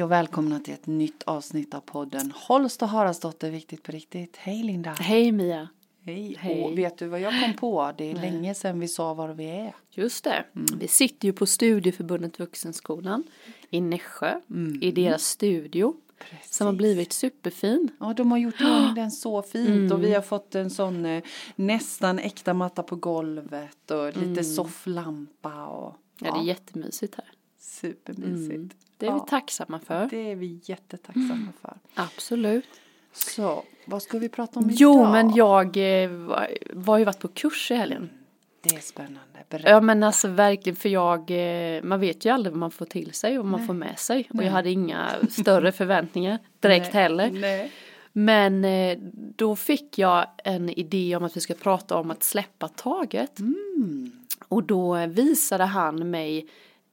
Hej och välkomna till ett nytt avsnitt av podden Holst och Haraldsdotter Viktigt på riktigt. Hej Linda. Hej Mia. Hej. Hej. Och vet du vad jag kom på? Det är länge sedan vi sa var vi är. Just det. Vi sitter ju på Studieförbundet Vuxenskolan i Nässjö i deras studio som har blivit superfin. Ja, de har gjort den så fint och vi har fått en sån eh, nästan äkta matta på golvet och lite sofflampa och Ja, det är jättemysigt här. supermysigt. Det är vi Ja. tacksamma för. Det är vi jättetacksamma för. Absolut. Så, vad ska vi prata om Jo, idag? men jag eh, var, var ju varit på kurs i helgen. Det är spännande. Berätta. Ja men alltså verkligen för jag, eh, man vet ju aldrig vad man får till sig och vad man får med sig. Och jag hade inga större förväntningar direkt Nej. heller. Nej. Men eh, då fick jag en idé om att vi ska prata om att släppa taget. Mm. Och då eh, visade han mig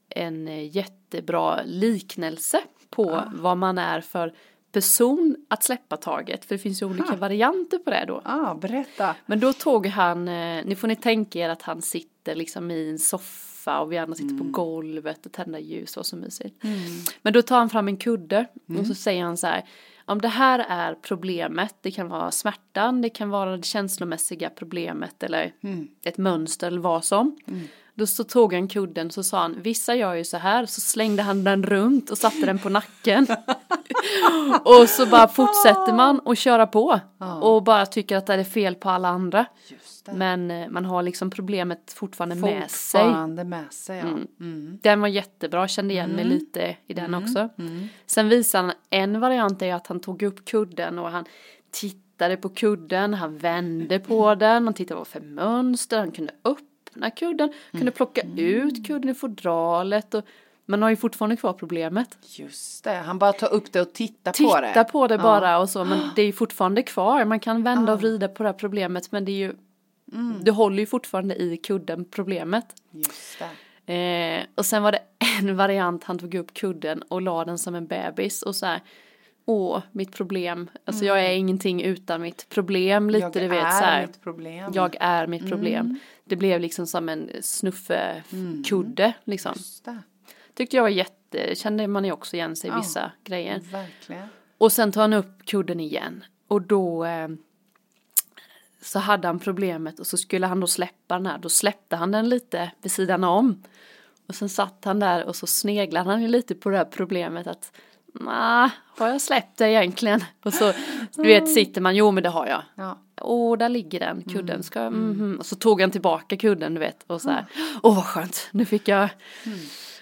en eh, jättebra liknelse på Ah. vad man är för person att släppa taget. För det finns ju olika varianter på det då. Ah, berätta. Men då tog han, eh, nu får ni tänka er att han sitter liksom i en soffa och vi andra sitter på golvet och tänder ljus och så mysigt. Men då tar han fram en kudde och så säger han så här, om det här är problemet, det kan vara smärtan, det kan vara det känslomässiga problemet eller ett mönster eller vad som. Då så tog han kudden så sa han, vissa gör ju så här, så slängde han den runt och satte den på nacken. och så bara fortsätter man att köra på och bara tycker att det är fel på alla andra. Men eh, man har liksom problemet fortfarande med sig. Fortfarande med sig, ja. Mm. Den var jättebra, kände igen mig lite i den också. Sen visade han en variant är att han tog upp kudden och han tittade på kudden, han vände på den, han tittade vad för mönster, han kunde öppna kudden, kunde plocka ut kudden i fodralet och man har ju fortfarande kvar problemet. Just det, han bara tar upp det och tittar på det. Titta på det bara och så, men det är ju fortfarande kvar. Man kan vända och vrida på det här problemet, men det är ju, du håller ju fortfarande i kudden problemet. Just det. Eh, och sen var det en variant, han tog upp kudden och la den som en bebis och så här, åh, mitt problem, alltså jag är ingenting utan mitt problem, lite Jag du vet så här. mitt problem. Jag är mitt problem. Det blev liksom som en snuffekudde liksom. Just det, Tyckte jag var jätte, kände man ju också igen sig i vissa grejer. verkligen. Och sen tar han upp kudden igen. Och då eh, så hade han problemet och så skulle han då släppa den här. Då släppte han den lite vid sidan om. Och sen satt han där och så sneglade han ju lite på det här problemet att Nej, har jag släppt det egentligen? Och så du vet sitter man, jo men det har jag. Ja. Åh, där ligger den kudden. Ska, mhm. Och så tog han tillbaka kudden, du vet. Och så här, åh vad skönt, nu fick jag,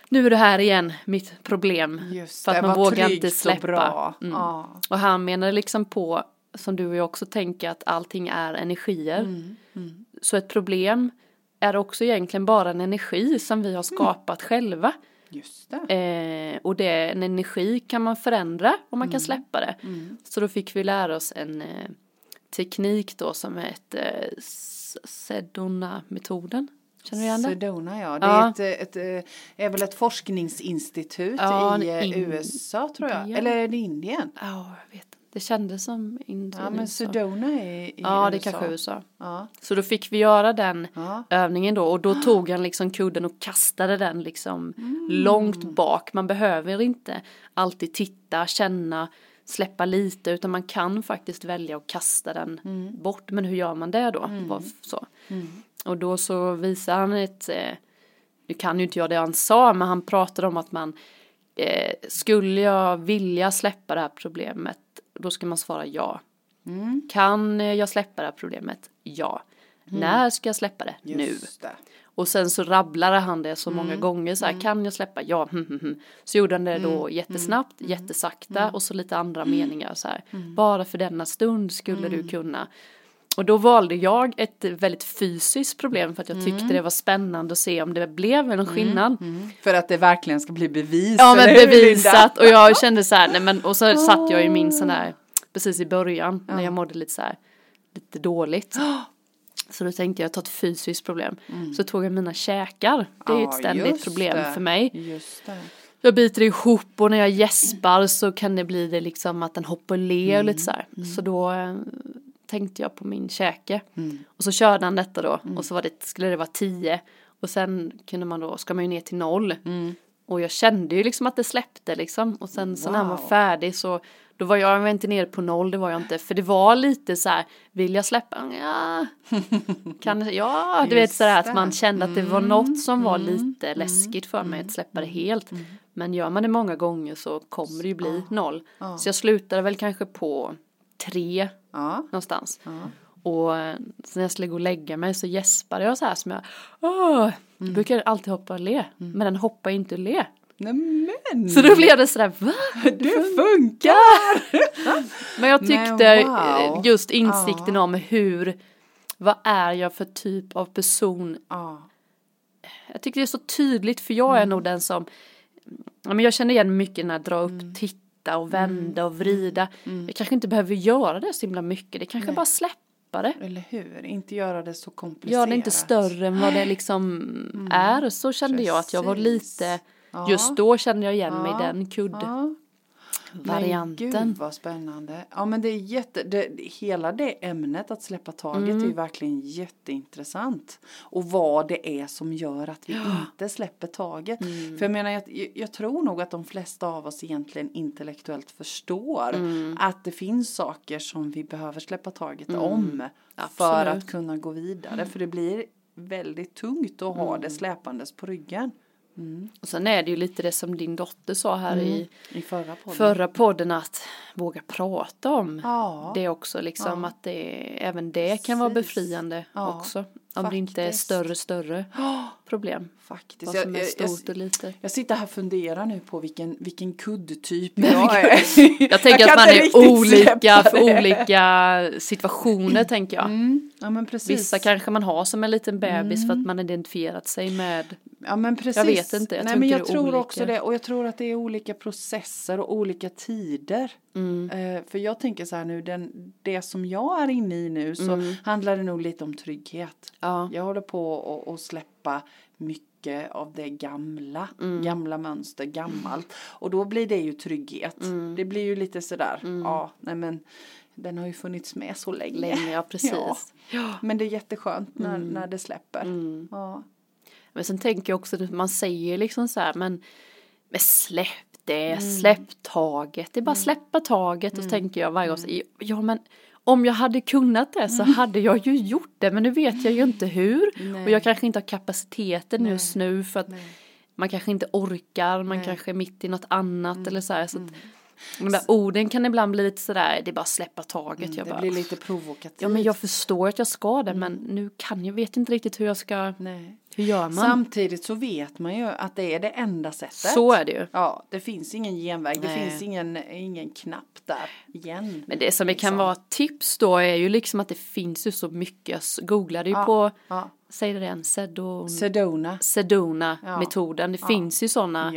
nu är det här igen, mitt problem. Just för att det, man vågar inte och släppa. Bra. Mm. Ja. Och han menade liksom på, som du och jag också tänker, att allting är energier. Mm, Så ett problem är också egentligen bara en energi som vi har skapat själva. Just det. Eh, och det, en energi kan man förändra och man kan Mm. släppa det. Så då fick vi lära oss en eh, teknik då som heter eh, Sedona-metoden. Känner du igen det? Sedona ja, det Ja. är, ett, ett, eh, är väl ett forskningsinstitut Ja, i eh, in- USA tror jag. Indien. Eller är det Indien? Ja, jag vet. Det kändes som Indien. Ja men USA. Sedona är i Ja, det USA. kanske är USA. Ja. Så då fick vi göra den Ja. övningen då och då tog han liksom kudden och kastade den liksom Mm. långt bak. Man behöver inte alltid titta, känna, släppa lite utan man kan faktiskt välja att kasta den Mm. bort. Men hur gör man det då? Vad- Så. Och då så visar han ett, eh, nu kan ju inte jag det han sa, men han pratade om att man eh, skulle jag vilja släppa det här problemet, då ska man svara ja. Mm. Kan jag släppa det här problemet? Ja. När ska jag släppa det? Nu. Just det. Och sen så rabblade han det så Mm. många gånger så här, kan jag släppa? Ja, hm, hm, hm. Så gjorde han det då Mm. jättesnabbt, jättesakta och så lite andra meningar så här. Mm. Bara för denna stund skulle du kunna. Och då valde jag ett väldigt fysiskt problem för att jag tyckte Mm. det var spännande att se om det blev någon skillnad. För att det verkligen ska bli bevis. Ja men bevisat och jag kände så här, nej men och så satt jag i min sån här, precis i början när jag mådde lite så här, lite dåligt. Så då tänkte jag ta ett fysiskt problem. Så tog jag mina käkar, det är ju Ja, ett ständigt problem det. för mig. Jag biter ihop och när jag gäspar så kan det bli det liksom att den hoppar och ler och lite så här. Så då eh, tänkte jag på min käke. Och så körde han detta då och så var det, skulle det vara 10 och sen kunde man då, ska man ju ner till noll. Och jag kände ju liksom att det släppte liksom. Och sen så när han var färdig så då var jag, jag var inte nere på noll, det var jag inte. För det var lite så här, vill jag släppa? Ja, kan, ja du vet så här det. att man kände att det var Mm, något som var mm, lite mm, läskigt för mig att släppa det helt. mm. Men gör man det många gånger så kommer det ju bli noll. Så jag slutade väl kanske på tre Ja. någonstans. ja. Och eh, när jag skulle gå och lägga mig så gäspade jag så här som jag, åh, jag brukar alltid hoppa och le, men den hoppar inte och le. Nämen! Så då blev det sådär, va? det funkar! Men jag Men tyckte wow. eh, just insikten om hur, vad är jag för typ av person? Ja. Jag tycker det är så tydligt för jag är nog den som, ja men jag känner igen mycket när jag drar upp, Mm. titta och vända och vrida. Jag kanske inte behöver göra det så himla mycket, det kanske Nej. bara släppa det. Eller hur? Inte göra det så komplicerat. Gör det inte större än vad det liksom är. Så kände jag att jag var Mm. Precis. lite, Ja. just då kände jag igen mig i Ja. den kuddvarianten. Ja. Men gud vad spännande. Ja men det är jätte, det, hela det ämnet att släppa taget Mm. är ju verkligen jätteintressant. Och vad det är som gör att vi inte släpper taget. Mm. För jag menar jag, jag tror nog att de flesta av oss egentligen intellektuellt förstår Mm. att det finns saker som vi behöver släppa taget om. För Absolut. att kunna gå vidare. För det blir väldigt tungt att ha Mm. det släpandes på ryggen. Och sen är det ju lite det som din dotter sa här i I förra podden. förra podden att våga prata om Ja. det också liksom Ja. att det även det kan vara Precis. befriande Ja, också. Om det inte är faktiskt. större större problem. Faktiskt. Vad Jag, som är jag, jag, stort och litet. jag sitter här och funderar nu på vilken, vilken kuddtyp jag är. Jag tänker kan att man är olika för det. olika situationer tänker jag. Mm, ja men precis. Vissa kanske man har som en liten bebis för Mm. att man identifierat sig med. Ja men precis. Jag vet inte, jag Nej tror men jag tror olika. också det. Och jag tror att det är olika processer och olika tider. Mm. Eh, för jag tänker så här nu, den, det som jag är inne i nu så Mm. handlar det nog lite om trygghet. Ja. Jag håller på att- släppa mycket av det gamla, Mm. gamla mönster, gammalt. Och då blir det ju trygghet. Mm. Det blir ju lite sådär, ja, nej men den har ju funnits med så länge. Länge, ja precis. Ja. Ja. Men det är jätteskönt när, när det släpper. Mm. Ja. Men sen tänker jag också man säger liksom så här men, men släpp det, Mm. släpp taget. Det är bara släppa taget och så tänker jag varje gång Mm. så, ja men om jag hade kunnat det så hade jag ju gjort det men nu vet jag ju inte hur. Nej. Och jag kanske inte har kapaciteten Nej. just nu för att Nej. man kanske inte orkar, man. Mm. kanske är mitt i något annat eller så här. Så att, de där orden kan ibland bli lite sådär, det är bara släppa taget. jag Mm, det bara, blir lite provokativt. ja men jag förstår att jag ska det men nu kan jag, vet inte riktigt hur jag ska, Nej. Hur gör man? Samtidigt så vet man ju att det är det enda sättet. Så är det ju. Ja, det finns ingen genväg, det Nej. finns ingen, ingen knapp där igen. Men det som kan Liksom. vara tips då är ju liksom att det finns ju så mycket, jag googlade ju Ja, på, Ja. säg det Sedon, Sedona. Sedona Ja. det finns ju sådana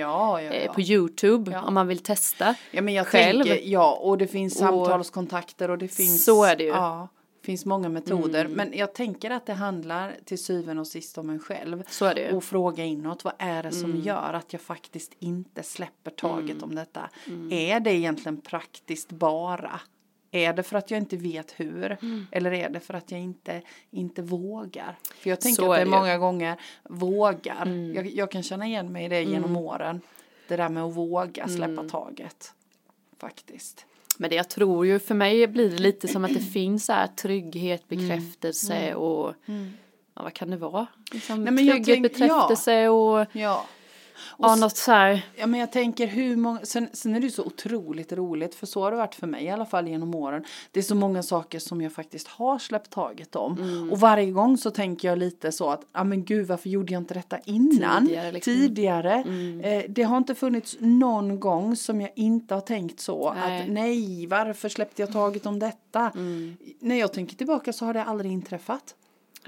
eh, på YouTube om man vill testa. Ja men jag själv. tänker, ja och det finns Och- samtalskontakter och det finns Så är det ju. Finns många metoder. Mm. Men jag tänker att det handlar till syvende och sist om en själv. Så är det. Mm. Och fråga inåt, vad är det som gör att jag faktiskt inte släpper taget om detta? Mm. Är det egentligen praktiskt bara? Är det för att jag inte vet hur? Mm. Eller är det för att jag inte, inte vågar? För jag tänker Så att det är det. Mm. många gånger vågar. Jag, jag kan känna igen mig i det genom åren. Det där med att våga släppa Mm. taget. Faktiskt. Men det jag tror ju för mig blir det lite som att det finns så här trygghet, Mm. bekräftelse och ja, vad kan det vara? Liksom Nej, trygghet, tänk- bekräftelse och Ja. Ja, s- något så här. Ja men jag tänker hur många, sen, sen är det ju så otroligt roligt för så har det varit för mig i alla fall genom åren. Det är så många saker som jag faktiskt har släppt taget om. Mm. Och varje gång så tänker jag lite så att, ja men gud varför gjorde jag inte detta innan? Tidigare, liksom. Tidigare. Mm. Eh, det har inte funnits någon gång som jag inte har tänkt så Nej. att nej varför släppte jag taget om detta? Mm. När jag tänker tillbaka så har det aldrig inträffat.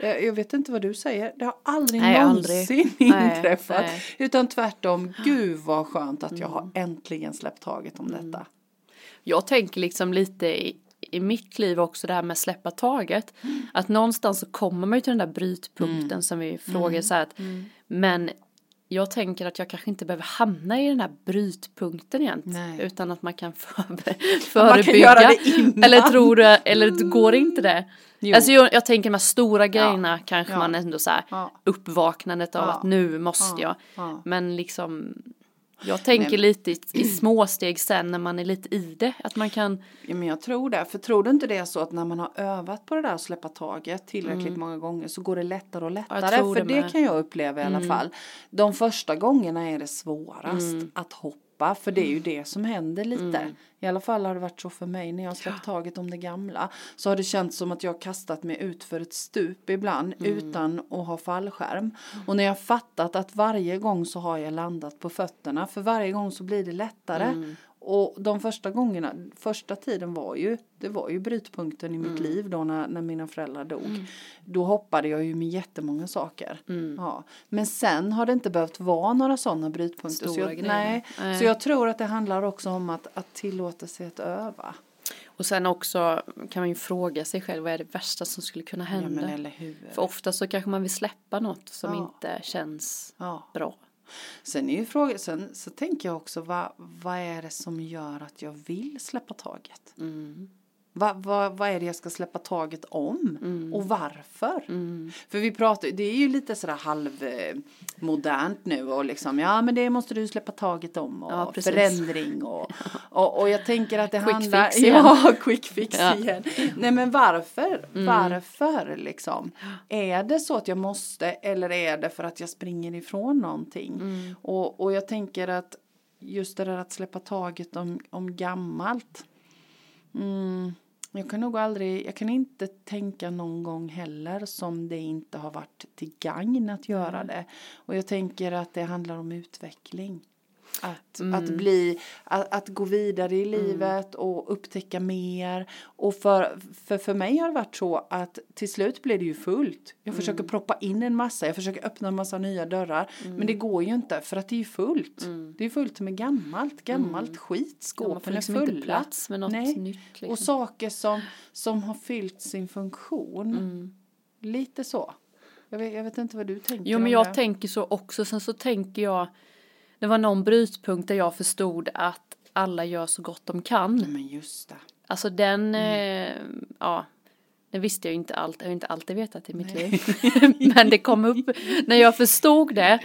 Eh, Jag vet inte vad du säger. Det har aldrig Nej, aldrig. någonsin Nej, inträffat. nej. Utan tvärtom, gud vad skönt att jag har Mm. äntligen släppt taget om detta. Jag tänker liksom lite i, i mitt liv också det här med släppa taget. Att någonstans så kommer man ju till den där brytpunkten som vi frågar så här att, men jag tänker att jag kanske inte behöver hamna i den här brytpunkten egentligen. Utan att man kan förbe- Man kan förebygga. eller tror du, eller går inte det? Jo. Alltså jag, jag tänker de här stora grejerna kanske Ja. man ändå så här Ja. uppvaknandet av Ja. att nu måste jag. Ja. Men liksom Jag tänker Nej. lite i, i småsteg sen när man är lite i det. Att man kan. Ja men jag tror det. För tror du inte det är så att när man har övat på det där att släppa taget tillräckligt mm. många gånger så går det lättare och lättare. För det, det kan jag uppleva i alla mm. fall. De första gångerna är det svårast mm. att hoppa släppa för det är ju mm. det som händer lite. Mm. I alla fall har det varit så för mig när jag släppt taget om det gamla. Så har det känts som att jag kastat mig ut för ett stup ibland mm. utan att ha fallskärm. Mm. Och när jag fattat att varje gång så har jag landat på fötterna för varje gång så blir det lättare. Och de första gångerna, första tiden var ju, det var ju brytpunkten i mitt mm. liv då när, när mina föräldrar dog. Mm. Då hoppade jag ju med jättemånga saker. Mm. Ja. Men sen har det inte behövt vara några sådana brytpunkter. Stora så jag, nej, nej. Så jag tror att det handlar också om att, att tillåta sig att öva. Och sen också kan man ju fråga sig själv vad är det värsta som skulle kunna hända. Ja, För ofta så kanske man vill släppa något som ja. inte känns ja. bra. Sen är ju frågan, sen så tänker jag också vad, vad är det som gör att jag vill släppa taget? Mm. Vad va, va är det jag ska släppa taget om? Mm. Och varför? Mm. För vi pratar, det är ju lite sådär halvmodernt nu och liksom, ja men det måste du släppa taget om och ja, förändring och, och, och jag tänker att det quick handlar, fix igen. ja quick fix ja. igen. Nej men varför? Mm. Varför liksom? Är det så att jag måste eller är det för att jag springer ifrån någonting? Mm. Och, och jag tänker att just det där att släppa taget om, om gammalt Mm, jag kan nog aldrig, jag kan inte tänka någon gång heller som det inte har varit till gagn att göra det. Och jag tänker att det handlar om utveckling. Att, mm. att bli, att, att, gå vidare i mm. livet mm. och upptäcka mer. Och för, för, för mig har det varit så att till slut blir det ju fullt. Jag försöker mm. proppa in en massa, jag försöker öppna en massa nya dörrar. Men det mm. går ju inte för att det är fullt. Mm. Det är fullt med gammalt, gammalt skit. Skåpen ja, liksom är fulla. Inte plats med något Nej. nytt. Liksom. Och saker som, som har fyllt sin funktion. Lite så. Jag vet, jag vet, inte vad du tänker Jo men jag det. tänker så också. Sen så tänker jag det var någon brytpunkt där jag förstod att alla gör så gott de kan. Men just det. Alltså den, mm. eh, ja, det visste jag inte allt, jag har inte alltid vetat i mitt Nej. liv. Men det kom upp när jag förstod det,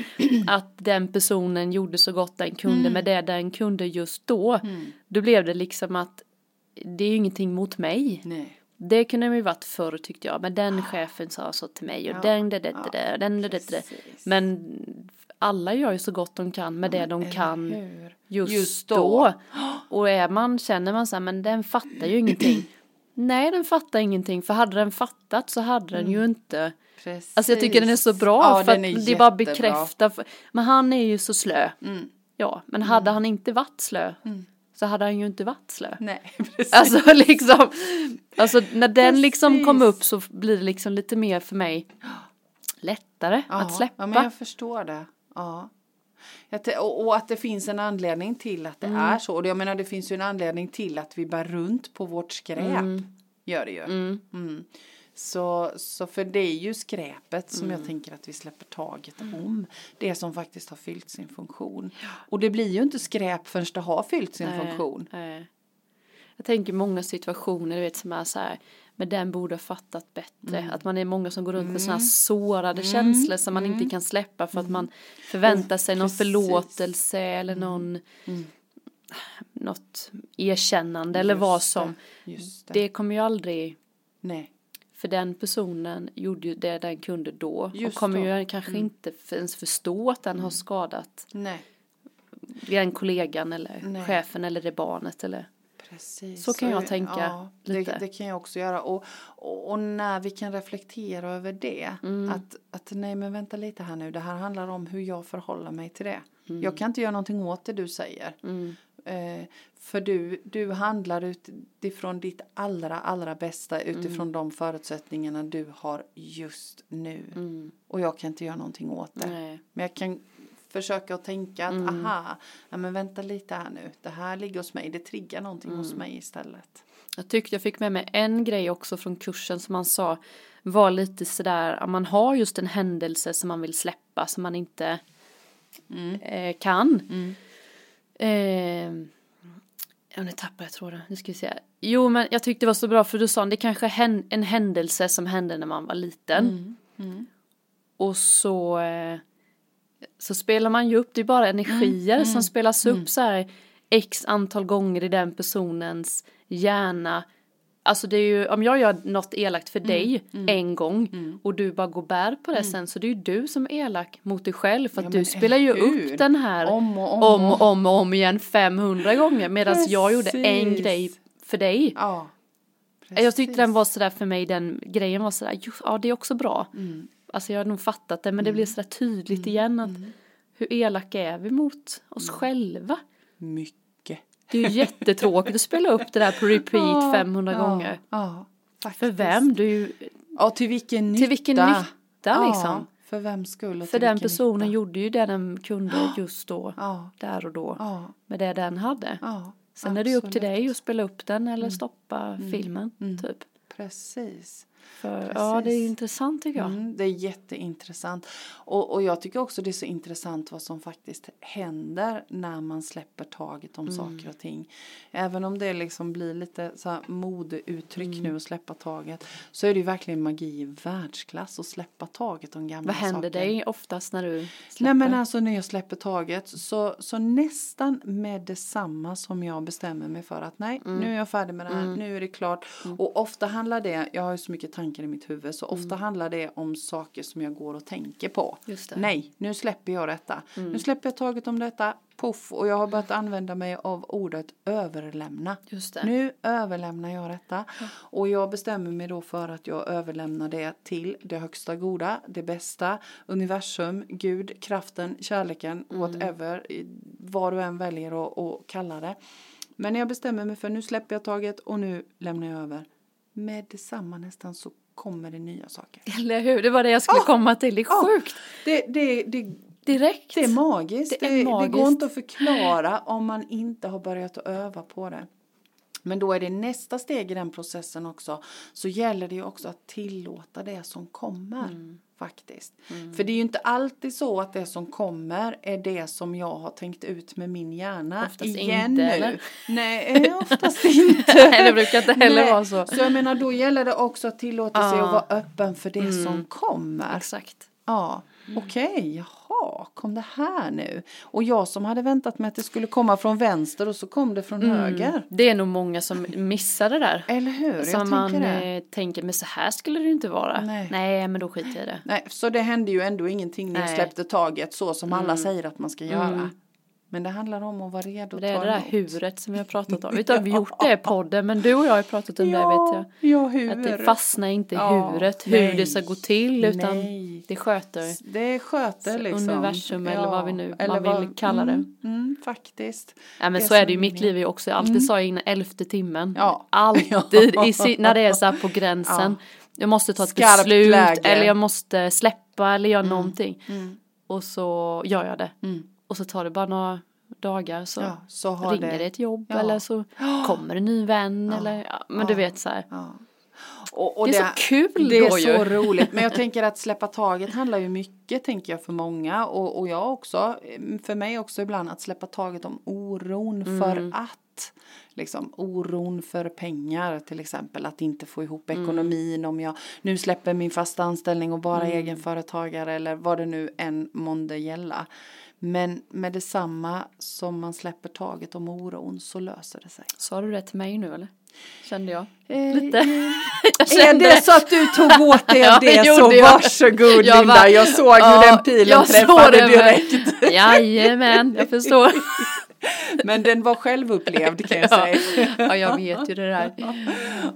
att den personen gjorde så gott den kunde mm. med det den kunde just då. Mm. Då blev det liksom att det är ju ingenting mot mig. Nej. Det kunde ju varit förr tyckte jag, men den chefen sa så till mig och ja. den, det, det, det, det, den, det, det, det. Men alla gör ju så gott de kan med det de kan just, just då. då. Och är man, känner man så här, men den fattar ju ingenting. Nej, den fattar ingenting, för hade den fattat så hade den ju mm. inte Precis. Alltså jag tycker den är så bra ja, för att det bara bekräftar. Men han är ju så slö. Mm. Ja, men hade mm. han inte varit slö mm. så hade han ju inte varit slö. Nej, precis. Alltså liksom, alltså när den liksom kom upp så blir det liksom lite mer för mig lättare ja, att släppa. Ja, men jag förstår det. Ja. Och att det finns en anledning till att det mm. är så. Och jag menar det finns ju en anledning till att vi bär runt på vårt skräp. Mm. Gör det ju. Mm. mm. Så, så för det är ju skräpet som jag mm. tänker att vi släpper taget mm. om. Det som faktiskt har fyllt sin funktion. Och det blir ju inte skräp förrän det har fyllt sin nej, funktion. Nej. Jag tänker många situationer, du vet som är så här men den borde ha fattat bättre. Mm. Att man är många som går runt med mm. sådana sårade mm. känslor som man inte mm. kan släppa för att man förväntar sig någon förlåtelse eller mm. någon något erkännande eller vad som. Det. det. det kommer ju aldrig. Nej. För den personen gjorde ju det den kunde då Just och kommer då. ju kanske mm. inte ens förstå att den har skadat Nej. den kollegan eller Nej. chefen eller det barnet eller Precis. Så kan jag tänka ja, lite. Det, det, kan jag också göra. Och, och, och, när vi kan reflektera över det. Mm. Att, att nej men vänta lite här nu. Det här handlar om hur jag förhåller mig till det. Mm. Jag kan inte göra någonting åt det du säger. Mm. Eh, för du, du handlar utifrån ditt allra, allra bästa utifrån mm. de förutsättningarna du har just nu. Mm. Och jag kan inte göra någonting åt det. Nej. Men jag kan försöka att tänka att mm. aha, ja, men vänta lite här nu, det här ligger hos mig, det triggar någonting mm. hos mig istället. Jag tyckte jag fick med mig en grej också från kursen som man sa var lite sådär, man har just en händelse som man vill släppa som man inte mm. eh, kan. Mm. Eh, Ja, nu tappade jag tråden. Nu ska vi se. Jo, men jag tyckte det var så bra för du sa det kanske är en händelse som hände när man var liten. Mm. Mm. Och så eh, så spelar man ju upp, det är bara energier mm, som spelas upp så här x antal gånger i den personens hjärna Alltså det är ju, om jag gör något elakt för mm, dig mm, en gång mm. och du bara går bär på det mm. sen så det är ju du som är elak mot dig själv för att ja, du spelar ju hur? upp den här om och om, om, och om, och om igen 500 gånger medan jag gjorde en grej för dig. Ja, jag tyckte den var sådär för mig, den grejen var sådär, ja det är också bra. Mm. Alltså jag har nog fattat det men det blir sådär tydligt igen att hur elaka är vi mot oss själva? Mycket det är ju jättetråkigt att spela upp det där på repeat ja, 500 ja, gånger. Ja, faktiskt. För vem? Du, ja, till vilken nytta? Till vilken nytta ja, liksom. För vems skull? För den personen nytta? gjorde ju det den kunde just då, där och då. Med det den hade. Sen absolut. är det ju upp till dig att spela upp den eller mm. stoppa mm. filmen, mm. typ. Precis. För, ja, det är intressant tycker jag. Mm, det är jätteintressant. Och, och jag tycker också det är så intressant vad som faktiskt händer när man släpper taget om mm. saker och ting. Även om det liksom blir lite så här modeuttryck mm. nu att släppa taget så är det ju verkligen magi i världsklass att släppa taget om gamla saker. Vad händer saker. dig oftast när du släpper? Nej men alltså när jag släpper taget så, så nästan med detsamma som jag bestämmer mig för att nej, mm. nu är jag färdig med det här, mm. nu är det klart. Mm. Och ofta handlar det, jag har ju så mycket tankar i mitt huvud så ofta mm. handlar det om saker som jag går och tänker på. Nej, nu släpper jag detta. Mm. Nu släpper jag taget om detta. Puff, och jag har börjat använda mig av ordet överlämna. Nu överlämnar jag detta. Ja. Och jag bestämmer mig då för att jag överlämnar det till det högsta goda, det bästa, universum, Gud, kraften, kärleken, mm. whatever, vad du än väljer att, kalla det. Men jag bestämmer mig för nu släpper jag taget och nu lämnar jag över med detsamma nästan så kommer det nya saker. Eller hur, det var det jag skulle oh, komma till, det är oh, sjukt. Det, det, det, Direkt. Det är magiskt. Det, är magiskt. det går inte att förklara om man inte har börjat att öva på det. Men då är det nästa steg i den processen också. Så gäller det ju också att tillåta det som kommer. Mm. Faktiskt. Mm. För det är ju inte alltid så att det som kommer är det som jag har tänkt ut med min hjärna. Oftast igen inte nu. eller? Nej, eh, oftast inte. Nej, det brukar inte heller Nej. vara så. Så jag menar då gäller det också att tillåta sig att vara öppen för det mm. som kommer. Exakt. Ja, mm. okej, okay, jaha, kom det här nu? Och jag som hade väntat mig att det skulle komma från vänster och så kom det från mm. höger. Det är nog många som missar det där. Eller hur, Som jag man tänker, det. tänker, men så här skulle det inte vara. Nej. Nej, men då skiter jag i det. Nej, så det hände ju ändå ingenting när jag släppte taget så som mm. alla säger att man ska göra. Mm. Men det handlar om att vara redo att Det är det där huret som vi har pratat om. Vi har gjort det i podden men du och jag har pratat om ja, det vet jag. Ja, hur. Att det fastnar inte i ja, huret hur nej, det ska gå till utan nej. det sköter. Det sköter liksom. Universum ja, eller vad vi nu eller man vill vad, kalla det. Mm, mm, faktiskt. Ja men så är det ju mitt liv är också. Alltid mm. sa jag innan elfte timmen. Ja. Alltid i, när det är så här på gränsen. Jag måste ta ett Skarpt beslut läge. eller jag måste släppa eller göra mm. någonting. Mm. Och så gör jag det. Och så tar det bara några dagar så, ja, så ringer det, det ett jobb ja. eller så kommer en ny vän ja. eller ja, men du vet så här. Och, och det är det, så kul Det är så ju. roligt. Men jag tänker att släppa taget handlar ju mycket tänker jag för många och, och jag också, för mig också ibland att släppa taget om oron mm. för att liksom oron för pengar till exempel att inte få ihop mm. ekonomin mm. om jag nu släpper min fasta anställning och bara mm. egenföretagare eller vad det nu än månde gälla. Men med detsamma som man släpper taget om oron så löser det sig. Sa du det till mig nu eller? Kände jag. Eh, Lite. Jag är det så att du tog åt dig av det så jag. varsågod jag Linda. Jag såg ja, hur den pilen träffade direkt. Jajamän, jag förstår. Men den var självupplevd kan jag säga. Ja, jag vet ju det där.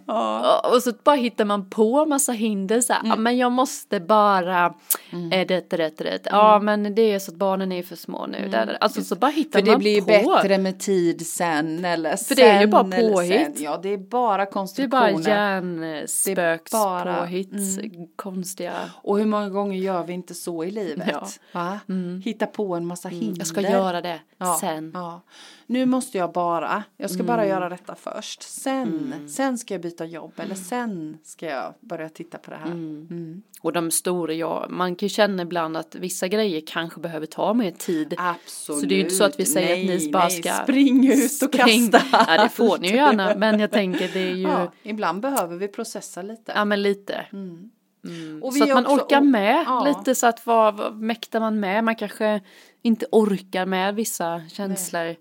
Ja. Och så bara hittar man på massa hinder så här, mm. men jag måste bara, mm. äh, det, det, det, ja mm. men det är så att barnen är för små nu. Mm. Alltså så bara hittar man på. För det blir på. bättre med tid sen eller För det är ju bara påhitt. Ja, det är bara konstruktioner. Det är bara hjärnspökspåhitt, mm. konstiga. Och hur många gånger gör vi inte så i livet? Ja. Mm. Hitta på en massa hinder. Jag ska göra det sen. Ja nu måste jag bara, jag ska mm. bara göra detta först. Sen, mm. sen ska jag byta jobb eller mm. sen ska jag börja titta på det här. Mm. mm. Och de stora, ja, man kan ju känna ibland att vissa grejer kanske behöver ta mer tid. Absolut. Så det är ju inte så att vi säger nej, att ni bara ska spring ut och spring. kasta. Ja det får ni ju gärna men jag tänker det är ju. Ja, ibland behöver vi processa lite. Ja men lite. Mm. Mm. så att man också, orkar med ja. lite så att vad, vad mäktar man med? Man kanske inte orkar med vissa känslor. Nej.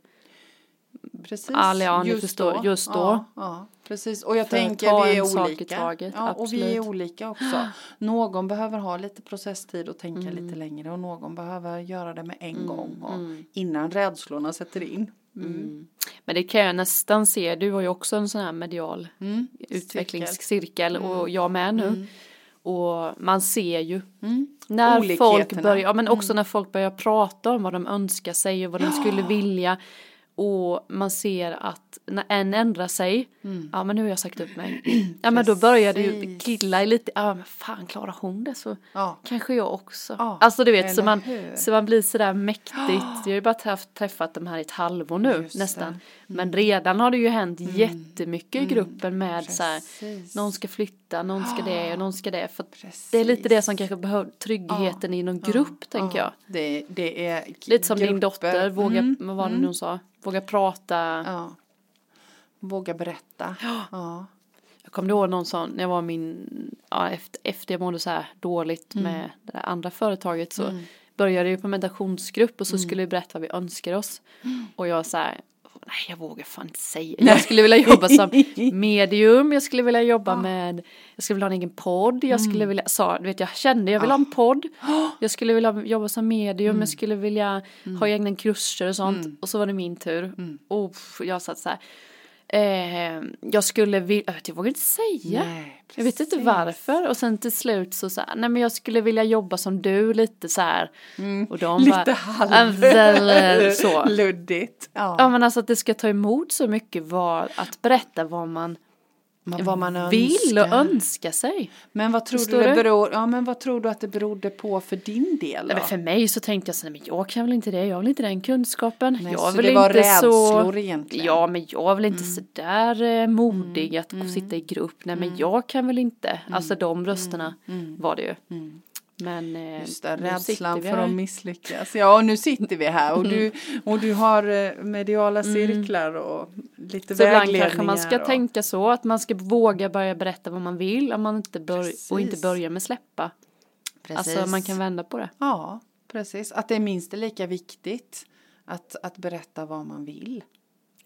Precis, ja, just, förstår, då. just då. Ja, ja, precis, och jag För tänker vi är olika. Taget, ja, och vi är olika också. Någon behöver ha lite processtid och tänka mm. lite längre och någon behöver göra det med en mm. gång och mm. innan rädslorna sätter in. Mm. mm. Men det kan jag nästan se, du har ju också en sån här medial mm. utvecklingscirkel och jag med nu. Och man ser ju när folk börjar, ja men också när folk börjar prata om vad de önskar sig och vad de skulle vilja och man ser att när en ändrar sig, mm. ja men nu har jag sagt upp mig. Ja men då börjar det ju killa lite, ja men fan klarar hon det så ja. kanske jag också. Ja. Alltså du vet så man, så man blir sådär mäktigt. Jag har ju bara träffat dem här i ett halvår nu Just nästan. Mm. Men redan har det ju hänt mm. jättemycket i mm. gruppen med Precis. så här, någon ska flytta, någon ska det och någon ska det. För det är lite det som kanske behöver tryggheten i någon grupp tänker jag. Det, det är Lite som grupper. din dotter, våga, mm. vad var det hon sa? Våga prata. Ja. Våga berätta. Ja. Jag kommer ihåg någon sån, när jag var min, ja, efter, efter jag mådde så här dåligt mm. med det där andra företaget så mm. började jag på meditationsgrupp och så mm. skulle vi berätta vad vi önskar oss. Mm. Och jag så här, nej jag vågar fan inte säga. Jag skulle vilja jobba som medium, jag skulle vilja jobba ja. med, jag skulle vilja ha en egen podd, jag skulle mm. vilja, sa, du vet jag kände jag vill ja. ha en podd, jag skulle vilja jobba som medium, mm. jag skulle vilja mm. ha egna kurser och sånt. Mm. Och så var det min tur. Mm. Och jag satt så här, Eh, jag skulle vilja, jag vågar inte säga. Nej, jag vet inte varför. Och sen till slut så så här, nej men jag skulle vilja jobba som du lite så här. Mm, och de lite bara, halv. Äh, så. Luddigt. Ja. ja men alltså att det ska ta emot så mycket var att berätta vad man vad man vill och önskar sig. Men vad tror Förstår du det beror, ja men vad tror du att det berodde på för din del då? Nej, för mig så tänkte jag så men jag kan väl inte det, jag har väl inte den kunskapen. Nej, jag så det var rädslor så, egentligen? Ja men jag är väl inte mm. sådär eh, modig mm. att mm. sitta i grupp, nej men mm. jag kan väl inte, mm. alltså de rösterna mm. var det ju. Men eh, Just det, rädslan för att misslyckas. Ja, och nu sitter vi här och du, och du har eh, mediala cirklar och lite så vägledningar. ibland kanske man ska och... tänka så, att man ska våga börja berätta vad man vill om man inte bör, och inte börja med släppa. Precis. Alltså man kan vända på det. Ja, precis. Att det är minst lika viktigt att, att berätta vad man vill.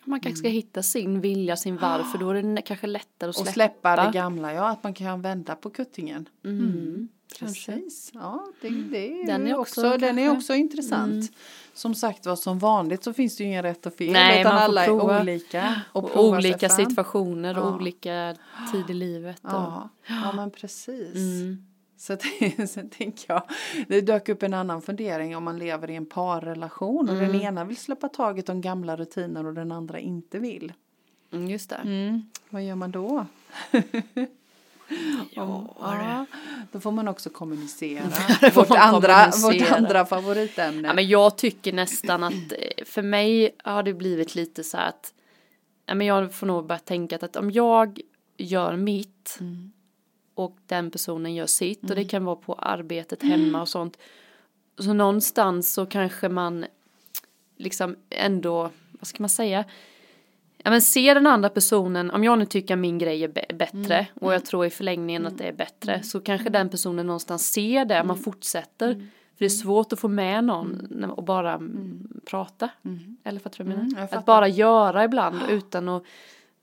Man kanske ska mm. hitta sin vilja, sin varför, då är det kanske lättare att släppa. Och släppa det gamla, ja, att man kan vända på kuttingen. Mm. Mm. Precis, ja det, mm. det är den är också, också den är också intressant. Mm. Som sagt var som vanligt så finns det ju inga rätt och fel Nej, utan alla prova. är olika. Och, och olika situationer och ja. olika tid i livet. Och. Ja. ja men precis. Mm. Så sen tänker jag, det dök upp en annan fundering om man lever i en parrelation och mm. den ena vill släppa taget om gamla rutiner och den andra inte vill. Mm, just det. Mm. Vad gör man då? Ja, ja, då får man också kommunicera. vårt, andra, kommunicera. vårt andra favoritämne. Ja, men jag tycker nästan att eh, för mig har det blivit lite så att ja, men jag får nog börja tänka att, om jag gör mitt mm. och den personen gör sitt mm. och det mm. kan vara på arbetet hemma och sånt. Så någonstans så kanske man liksom ändå, vad ska man säga, ja men se den andra personen, om jag nu tycker min grej är bättre mm. och jag mm. tror i förlängningen mm. att det är bättre mm. så kanske den personen någonstans ser det, man mm. fortsätter. Mm. För det är svårt att få med någon och bara prata. Eller fattar du vad jag menar? Jag att bara göra ibland utan att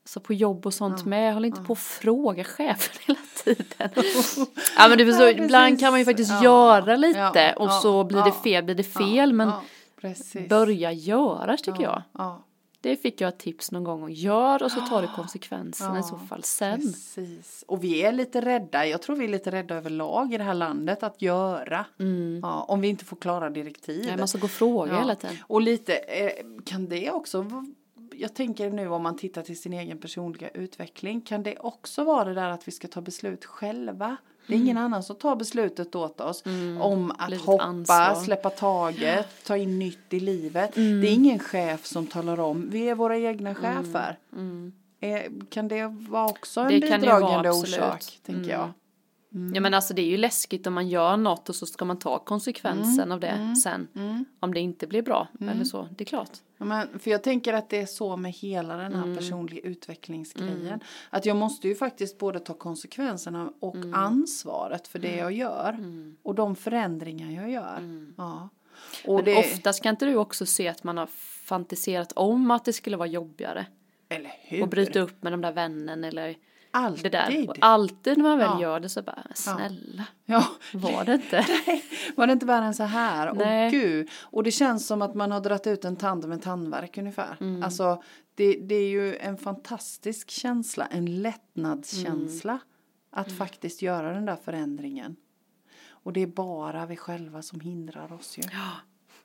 så på jobb och sånt ja, med, jag håller inte ja. på att fråga chefen hela tiden. ja men du förstår, ja, ibland kan man ju faktiskt ja, göra lite och så blir det fel, blir det fel men börja göra tycker jag. Det fick jag ett tips någon gång och gör och så tar du konsekvenserna ja, i så fall sen. Precis. Och vi är lite rädda, jag tror vi är lite rädda överlag i det här landet att göra. Mm. Ja, om vi inte får klara direktiv. Nej, man ska gå och fråga ja. hela tiden. Och lite, eh, kan det också jag tänker nu om man tittar till sin egen personliga utveckling, kan det också vara det där att vi ska ta beslut själva? Det är ingen mm. annan som tar beslutet åt oss mm. om att Lite hoppa, ansvar. släppa taget, ta in nytt i livet. Mm. Det är ingen chef som talar om, vi är våra egna mm. chefer. Mm. Är, kan det vara också en det bidragande orsak, tänker jag? Mm. Ja men alltså det är ju läskigt om man gör något och så ska man ta konsekvensen mm. av det mm. sen. Mm. Om det inte blir bra eller mm. så, det är klart. Ja, men, för jag tänker att det är så med hela den här mm. personliga utvecklingsgrejen. Att jag måste ju faktiskt både ta konsekvenserna och ansvaret för det jag gör. Och de förändringar jag gör. Ja. Och men det... oftast kan inte du också se att man har fantiserat om att det skulle vara jobbigare. Eller hur? Och bryta upp med de där vännen eller Alltid. Det där. Och alltid när man väl ja. gör det så bara, snälla. Ja. Var det inte? Nej, var det inte värre än så här? Nej. Och gud. Och det känns som att man har dragit ut en tand med tandvärk ungefär. Mm. Alltså det, det är ju en fantastisk känsla, en lättnadskänsla. Mm. Att mm. faktiskt göra den där förändringen. Och det är bara vi själva som hindrar oss ju. Ja.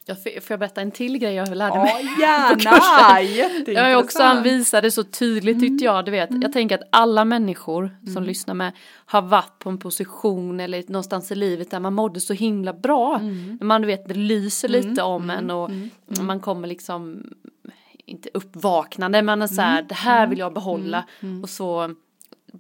Jag får jag berätta en till grej jag lärde mig? Ja, gärna! Jätteintressant. Jag också, han visade så tydligt tyckte jag, du vet. Mm. Jag tänker att alla människor som mm. lyssnar med har varit på en position eller någonstans i livet där man mådde så himla bra. Mm. Man du vet, det lyser lite mm. om en och mm. Mm. man kommer liksom inte uppvaknande men så här, det här vill jag behålla och så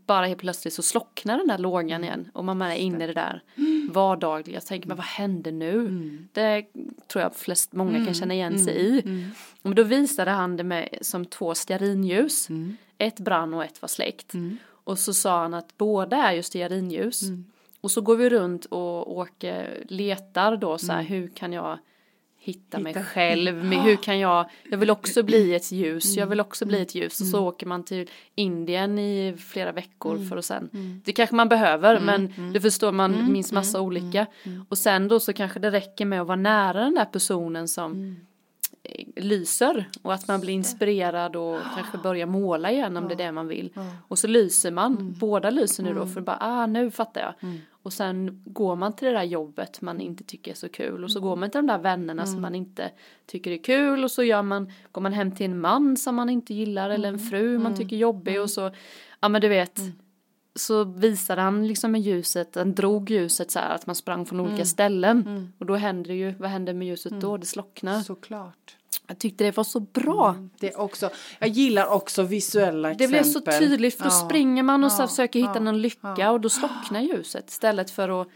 bara helt plötsligt så slocknar den där lågan mm. igen och man är inne i det där mm. vardagliga. Jag tänker, men vad hände nu? Mm. Det tror jag flest, många kan mm. känna igen sig i. Mm. Och då visade han det med som två stearinljus. Ett brann och ett var släckt. Och så sa han att båda är ju stearinljus. Och så går vi runt och åker, letar då så här, hur kan jag hitta, hitta. mig själv, med hur kan jag, jag vill också bli ett ljus, jag vill också bli ett ljus. Och så mm. åker man till Indien i flera veckor mm. för att sen, mm. det kanske man behöver men du förstår man minns massa olika. Och sen då så kanske det räcker med att vara nära den där personen som lyser. Och att man blir inspirerad och kanske börjar måla igen om det är det man vill. Och så lyser man, båda lyser nu då för bara, ah nu fattar jag. Och sen går man till det där jobbet man inte tycker är så kul och så går man till de där vännerna mm. som man inte tycker är kul och så gör man, går man hem till en man som man inte gillar eller en mm. fru man mm. tycker är jobbig och så, ja men du vet, mm. så visade han liksom med ljuset, han drog ljuset så här att man sprang från olika ställen och då händer ju, vad händer med ljuset då? Det slocknar. Såklart. Jag tyckte det var så bra. Mm, det också, jag gillar också visuella exempel. Det blev så tydligt för då ja, springer man och ja, så försöker hitta ja, någon lycka och då slocknar ljuset istället för att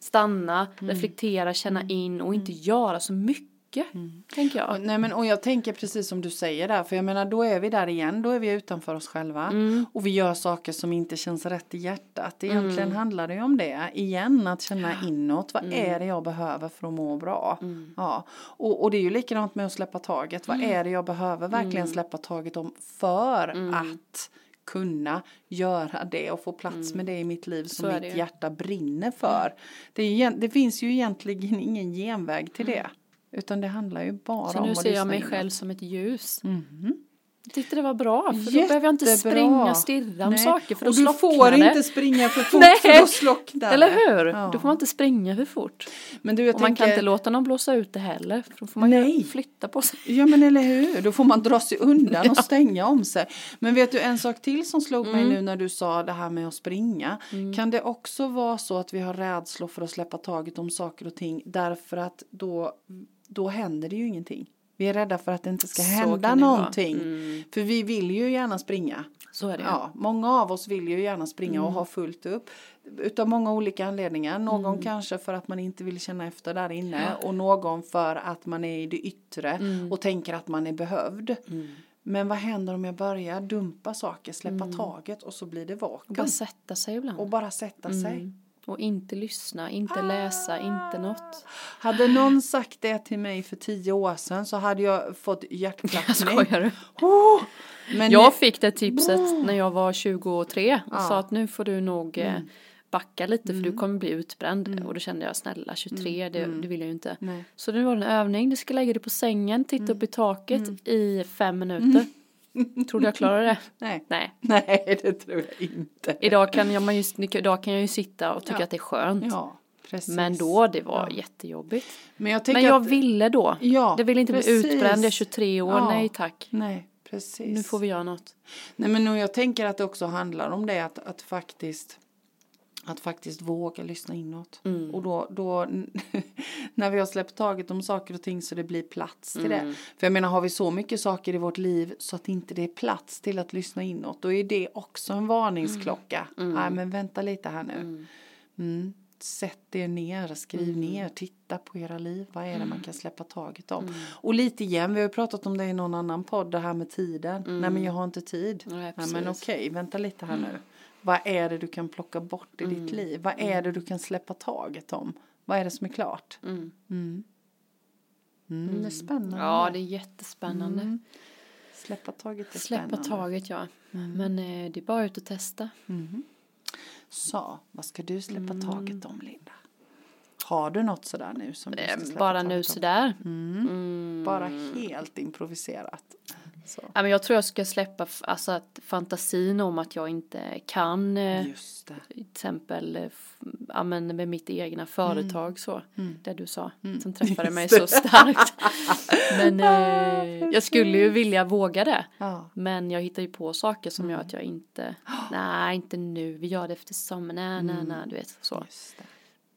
stanna, mm. reflektera, känna mm. in och inte göra så mycket mycket, mm. tänker jag. Och, nej, men, och jag tänker precis som du säger där, för jag menar då är vi där igen, då är vi utanför oss själva mm. och vi gör saker som inte känns rätt i hjärtat. Egentligen mm. handlar det ju om det, igen att känna inåt, vad mm. är det jag behöver för att må bra? Mm. Ja. Och, och det är ju likadant med att släppa taget, vad mm. är det jag behöver verkligen släppa taget om för att kunna göra det och få plats mm. med det i mitt liv som mitt hjärta brinner för. Mm. Det, är, det, finns ju egentligen ingen genväg till det. Utan det handlar ju bara så om att Så nu ser jag mig själv som ett ljus. Mm. Jag tyckte det var bra för Jättebra. då behöver jag inte springa och stirra om Nej. saker för då. Och du får inte springa för fort Nej. för då slocknar Eller hur? Ja. Då får man inte springa för fort. Men du, jag och tänker... man kan inte låta någon blåsa ut det heller för då får man Nej. flytta på sig. Ja men eller hur, då får man dra sig undan och stänga om sig. Men vet du en sak till som slog mm. mig nu när du sa det här med att springa. Mm. Kan det också vara så att vi har rädslor för att släppa taget om saker och ting därför att då då händer det ju ingenting. Vi är rädda för att det inte ska hända någonting. Mm. För vi vill ju gärna springa. Så är det. Ja, många av oss vill ju gärna springa mm. och ha fullt upp. Utav många olika anledningar. Någon mm. kanske för att man inte vill känna efter där inne. Ja. Och någon för att man är i det yttre mm. och tänker att man är behövd. Mm. Men vad händer om jag börjar dumpa saker, släppa mm. taget och så blir det vakuum. Och bara sätta sig ibland. Och bara sätta sig. Och inte lyssna, inte läsa, inte något. Hade någon sagt det till mig för tio år sedan så hade jag fått hjärtklappning. Skojar du? Oh, men jag det... fick det tipset oh. när jag var 23 och ja. sa att nu får du nog eh, mm. backa lite för mm. du kommer bli utbränd. Mm. Och då kände jag snälla 23 mm. det, mm. det vill jag ju inte. Nej. Så det var en övning, du ska lägga dig på sängen, titta upp i taket mm. i fem minuter. Tror du jag klarar det? Nej. Nej. Nej, det tror jag inte. Idag kan jag, man just, idag kan jag ju sitta och tycka ja. att det är skönt. Ja, precis. Men då, det var ja. jättejobbigt. Men jag, Men jag att, ville då. Ja, det ville inte precis. bli utbränd, jag är 23 år, ja. nej tack. Nej, precis. Nu får vi göra något. Nej, men nu, jag tänker att det också handlar om det, att, att faktiskt att faktiskt våga lyssna inåt. Mm. Och då, då när vi har släppt taget om saker och ting så det blir plats till mm. det. För jag menar har vi så mycket saker i vårt liv så att inte det är plats till att lyssna inåt då är det också en varningsklocka. Mm. Nej men vänta lite här nu. Mm. Mm. Sätt er ner, skriv mm. ner, titta på era liv. Vad är det man mm. kan släppa taget om? Mm. Och lite igen, vi har pratat om det i någon annan podd, det här med tiden. Mm. Nej men jag har inte tid. Nej, Nej men okej, vänta lite här nu. Vad är det du kan plocka bort i ditt mm. liv? Vad är det du kan släppa taget om? Vad är det som är klart? Mm. Mm. Det är spännande. Ja, det är jättespännande. Släppa taget är Släppa spännande. taget, ja. Men eh, det är bara ut och testa. Så, vad ska du släppa taget om, Linda? Har du något sådär nu som du ska släppa Bara nu sådär? Mm. Mm. Bara helt improviserat? Så. Ja, men jag tror jag ska släppa alltså, att fantasin om att jag inte kan eh, Just det. till exempel eh, ja, men med mitt egna företag mm. så, mm. det du sa, mm. som träffade mig så starkt. men eh, jag skulle ju vilja våga det, ja. men jag hittar ju på saker som gör mm. att jag inte, nej inte nu, vi gör det efter sommaren, nej nej nej, du vet så.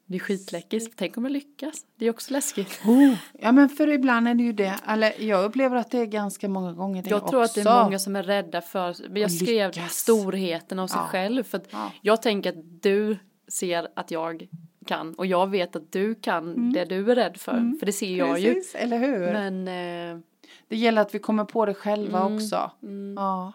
Det är skitläckigt. Tänk om jag lyckas. Det är också läskigt. Oh, ja men för ibland är det ju det. Eller jag upplever att det är ganska många gånger det Jag tror också. att det är många som är rädda för. Jag skrev storheten av sig ja. själv. För ja. jag tänker att du ser att jag kan. Och jag vet att du kan mm. det du är rädd för. Mm. För det ser jag Precis, ju. eller hur. Men. Eh, det gäller att vi kommer på det själva mm. också. Mm. Ja.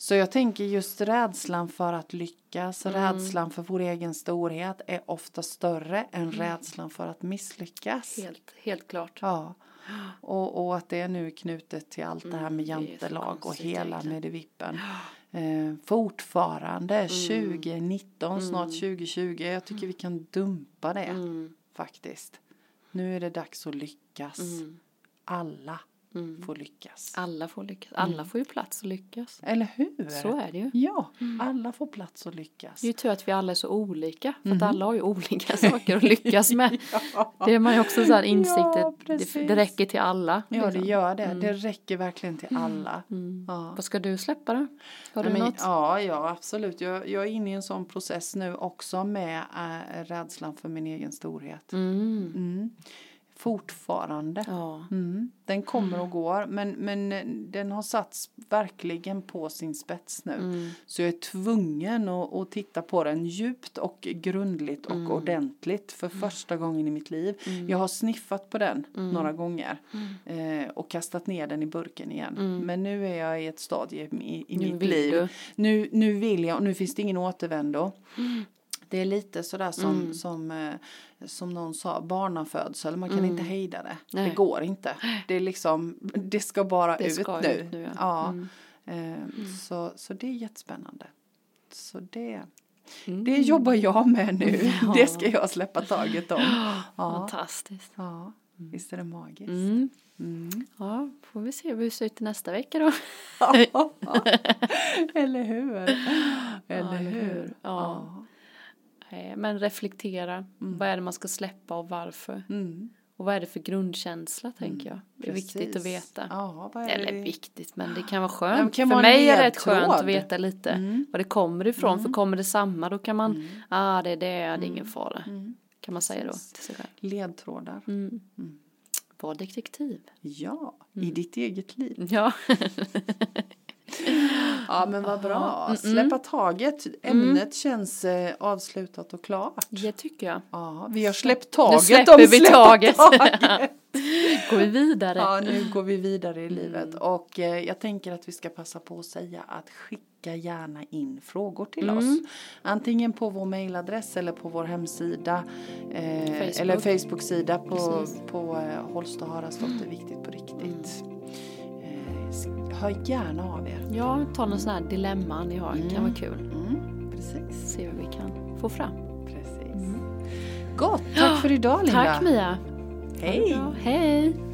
Så jag tänker just rädslan för att lyckas, mm. rädslan för vår egen storhet är ofta större än mm. rädslan för att misslyckas. Helt, helt klart. Ja. Och, och att det är nu knutet till allt det här med mm, jantelag och hela Medivippen. Eh, fortfarande mm. 2019, mm. snart 2020. Jag tycker vi kan dumpa det mm. faktiskt. Nu är det dags att lyckas. Mm. Alla mm. får lyckas. Alla får lyckas. Alla mm. får ju plats att lyckas. Eller hur? Så är det ju. Ja, mm. alla får plats att lyckas. Det är ju tur att vi alla är så olika. För att mm. alla har ju olika saker att lyckas med. ja. Det är man ju också så här insikten. Ja, det, det, räcker till alla. Ja, liksom. det gör det. Det mm. räcker verkligen till mm. alla. Ja. Vad ska du släppa då? Har du men, något? Ja, ja, absolut. Jag, jag är inne i en sån process nu också med äh, rädslan för min egen storhet. Fortfarande. Ja. Mm. Den kommer och går men, men den har satts verkligen på sin spets nu. Mm. Så jag är tvungen att, att, titta på den djupt och grundligt och mm. ordentligt för mm. första gången i mitt liv. Mm. Jag har sniffat på den mm. några gånger eh, och kastat ner den i burken igen. Men nu är jag i ett stadie i, i mitt liv. Nu, nu vill jag och nu finns det ingen återvändo. Det är lite sådär som, mm. som, eh, som någon sa, barnafödsel, man kan mm. inte hejda det. Nej. Det går inte. Det är liksom, det ska bara det ut ska nu. Ut nu ja. ja. Mm. Eh, mm. så, så det är jättespännande. Så det, mm. det jobbar jag med nu. Ja. Det ska jag släppa taget om. Ja. Fantastiskt. Ja, mm. visst är det magiskt. Mm. Ja, får vi se hur det ser ut nästa vecka då. Eller hur? Eller hur? Ja. Eh, men reflektera, mm. vad är det man ska släppa och varför? Mm. Och vad är det för grundkänsla tänker jag. Det är Precis. viktigt att veta. Ja, Eller det? viktigt men det kan vara skönt. Kan för mig är det rätt skönt att veta lite mm. var det kommer ifrån. Mm. För kommer det samma då kan man, mm. ah det är det, det är ingen mm. fara. Mm. Kan man säga då till sig själv. Ledtrådar. Mm. Var detektiv. Ja, i ditt eget liv. Ja. Ja men vad bra. Mm, mm. Släppa taget. Ämnet mm. känns eh, avslutat och klart. Det tycker jag. Ja, vi har släppt taget. Nu släpper vi taget. taget. går vi vidare. Ja nu går vi vidare i livet. Mm. Och eh, jag tänker att vi ska passa på att säga att skicka gärna in frågor till mm. oss. Antingen på vår mailadress eller på vår hemsida. Eh, Facebook. Eller Facebook-sida på, på eh, Holst och Haraldsdotter Viktigt på riktigt. Mm hör gärna av er. Ja, ta någon sån här dilemma ni har, mm. kan vara kul. Mm. Precis. Se vad vi kan få fram. Precis. Mm. Gott, tack för idag Linda. Tack Mia. Hej. Hej.